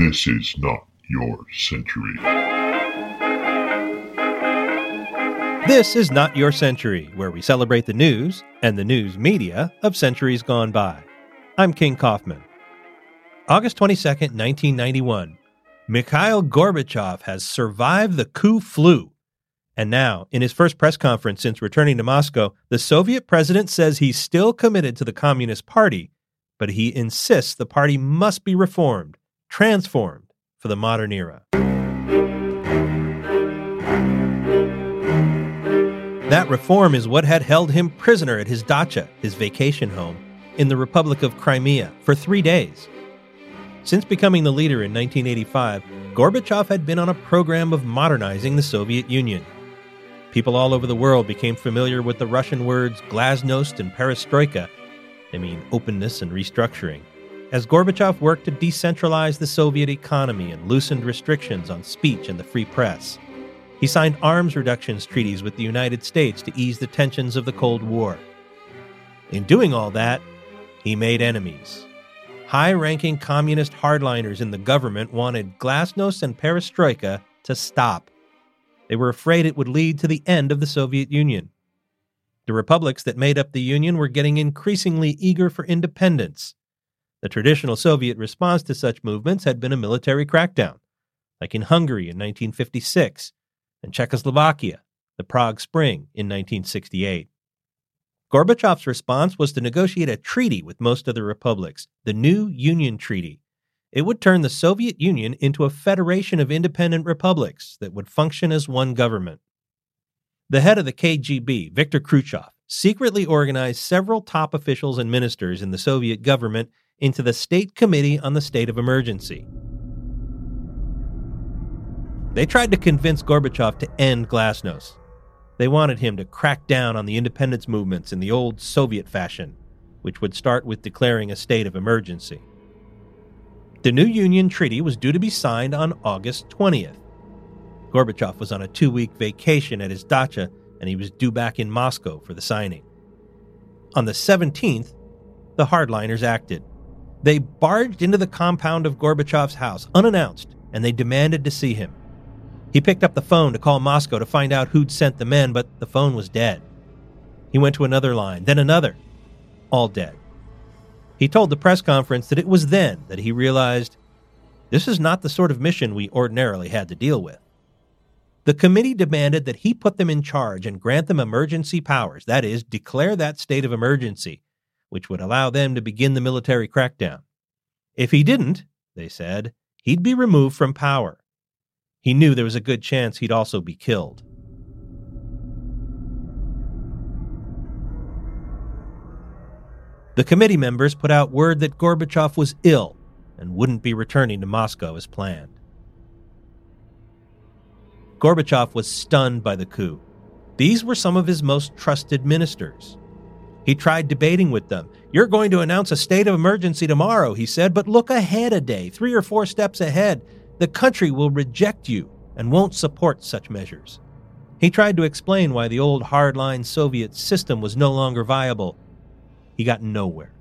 This is not your century. This is Not Your Century, where we celebrate the news and the news media of centuries gone by. I'm King Kaufman. August 22nd, 1991. Mikhail Gorbachev has survived the coup flu. And now, in his first press conference since returning to Moscow, the Soviet president says he's still committed to the Communist Party, but he insists the party must be reformed, transformed for the modern era. That reform is what had held him prisoner at his dacha, his vacation home, in the Republic of Crimea for three days. Since becoming the leader in 1985, Gorbachev had been on a program of modernizing the Soviet Union. People all over the world became familiar with the Russian words glasnost and perestroika. They mean openness and restructuring. As Gorbachev worked to decentralize the Soviet economy and loosened restrictions on speech and the free press. He signed arms reductions treaties with the United States to ease the tensions of the Cold War. In doing all that, he made enemies. High ranking communist hardliners in the government wanted glasnost and perestroika to stop. They were afraid it would lead to the end of the Soviet Union. The republics that made up the Union were getting increasingly eager for independence. The traditional Soviet response to such movements had been a military crackdown, like in Hungary in 1956 and Czechoslovakia, the Prague Spring in 1968. Gorbachev's response was to negotiate a treaty with most of the republics, the New Union Treaty. It would turn the Soviet Union into a federation of independent republics that would function as one government. The head of the KGB, Viktor Khrushchev, secretly organized several top officials and ministers in the Soviet government into the State Committee on the State of Emergency. They tried to convince Gorbachev to end glasnost. They wanted him to crack down on the independence movements in the old Soviet fashion, which would start with declaring a state of emergency. The new Union Treaty was due to be signed on August 20th. Gorbachev was on a two week vacation at his dacha, and he was due back in Moscow for the signing. On the 17th, the hardliners acted. They barged into the compound of Gorbachev's house unannounced, and they demanded to see him. He picked up the phone to call Moscow to find out who'd sent the men, but the phone was dead. He went to another line, then another, all dead. He told the press conference that it was then that he realized this is not the sort of mission we ordinarily had to deal with. The committee demanded that he put them in charge and grant them emergency powers, that is, declare that state of emergency, which would allow them to begin the military crackdown. If he didn't, they said, he'd be removed from power. He knew there was a good chance he'd also be killed. The committee members put out word that Gorbachev was ill and wouldn't be returning to Moscow as planned. Gorbachev was stunned by the coup. These were some of his most trusted ministers. He tried debating with them. You're going to announce a state of emergency tomorrow, he said, but look ahead a day, three or four steps ahead. The country will reject you and won't support such measures. He tried to explain why the old hardline Soviet system was no longer viable. He got nowhere.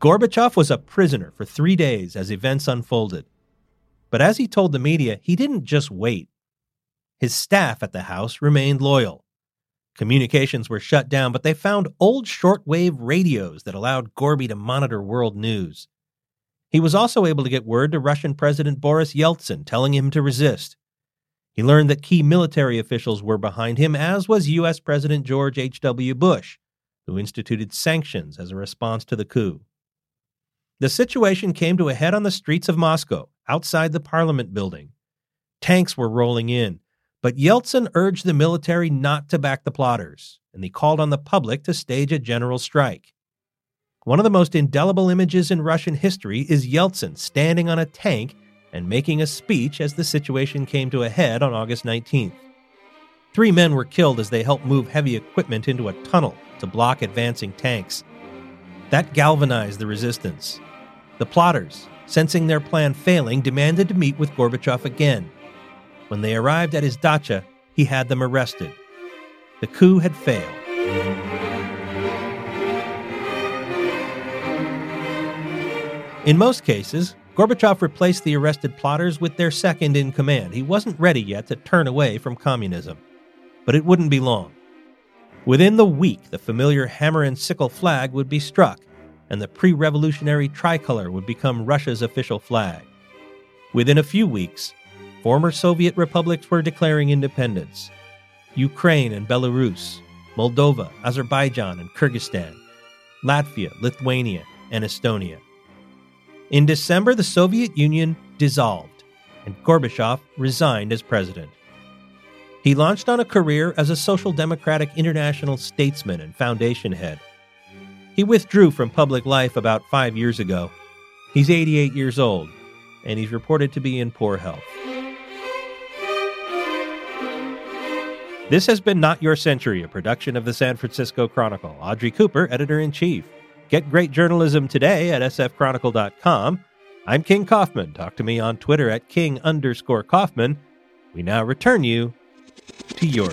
Gorbachev was a prisoner for three days as events unfolded. But as he told the media, he didn't just wait. His staff at the house remained loyal. Communications were shut down, but they found old shortwave radios that allowed Gorby to monitor world news. He was also able to get word to Russian President Boris Yeltsin telling him to resist. He learned that key military officials were behind him, as was U.S. President George H.W. Bush, who instituted sanctions as a response to the coup. The situation came to a head on the streets of Moscow, outside the parliament building. Tanks were rolling in, but Yeltsin urged the military not to back the plotters, and he called on the public to stage a general strike. One of the most indelible images in Russian history is Yeltsin standing on a tank and making a speech as the situation came to a head on August 19th. Three men were killed as they helped move heavy equipment into a tunnel to block advancing tanks. That galvanized the resistance. The plotters, sensing their plan failing, demanded to meet with Gorbachev again. When they arrived at his dacha, he had them arrested. The coup had failed. In most cases, Gorbachev replaced the arrested plotters with their second in command. He wasn't ready yet to turn away from communism. But it wouldn't be long. Within the week, the familiar hammer and sickle flag would be struck, and the pre revolutionary tricolor would become Russia's official flag. Within a few weeks, former Soviet republics were declaring independence Ukraine and Belarus, Moldova, Azerbaijan, and Kyrgyzstan, Latvia, Lithuania, and Estonia. In December, the Soviet Union dissolved, and Gorbachev resigned as president. He launched on a career as a Social Democratic international statesman and foundation head. He withdrew from public life about five years ago. He's 88 years old, and he's reported to be in poor health. This has been Not Your Century, a production of the San Francisco Chronicle. Audrey Cooper, editor in chief. Get great journalism today at sfchronicle.com. I'm King Kaufman. Talk to me on Twitter at king underscore Kaufman. We now return you to your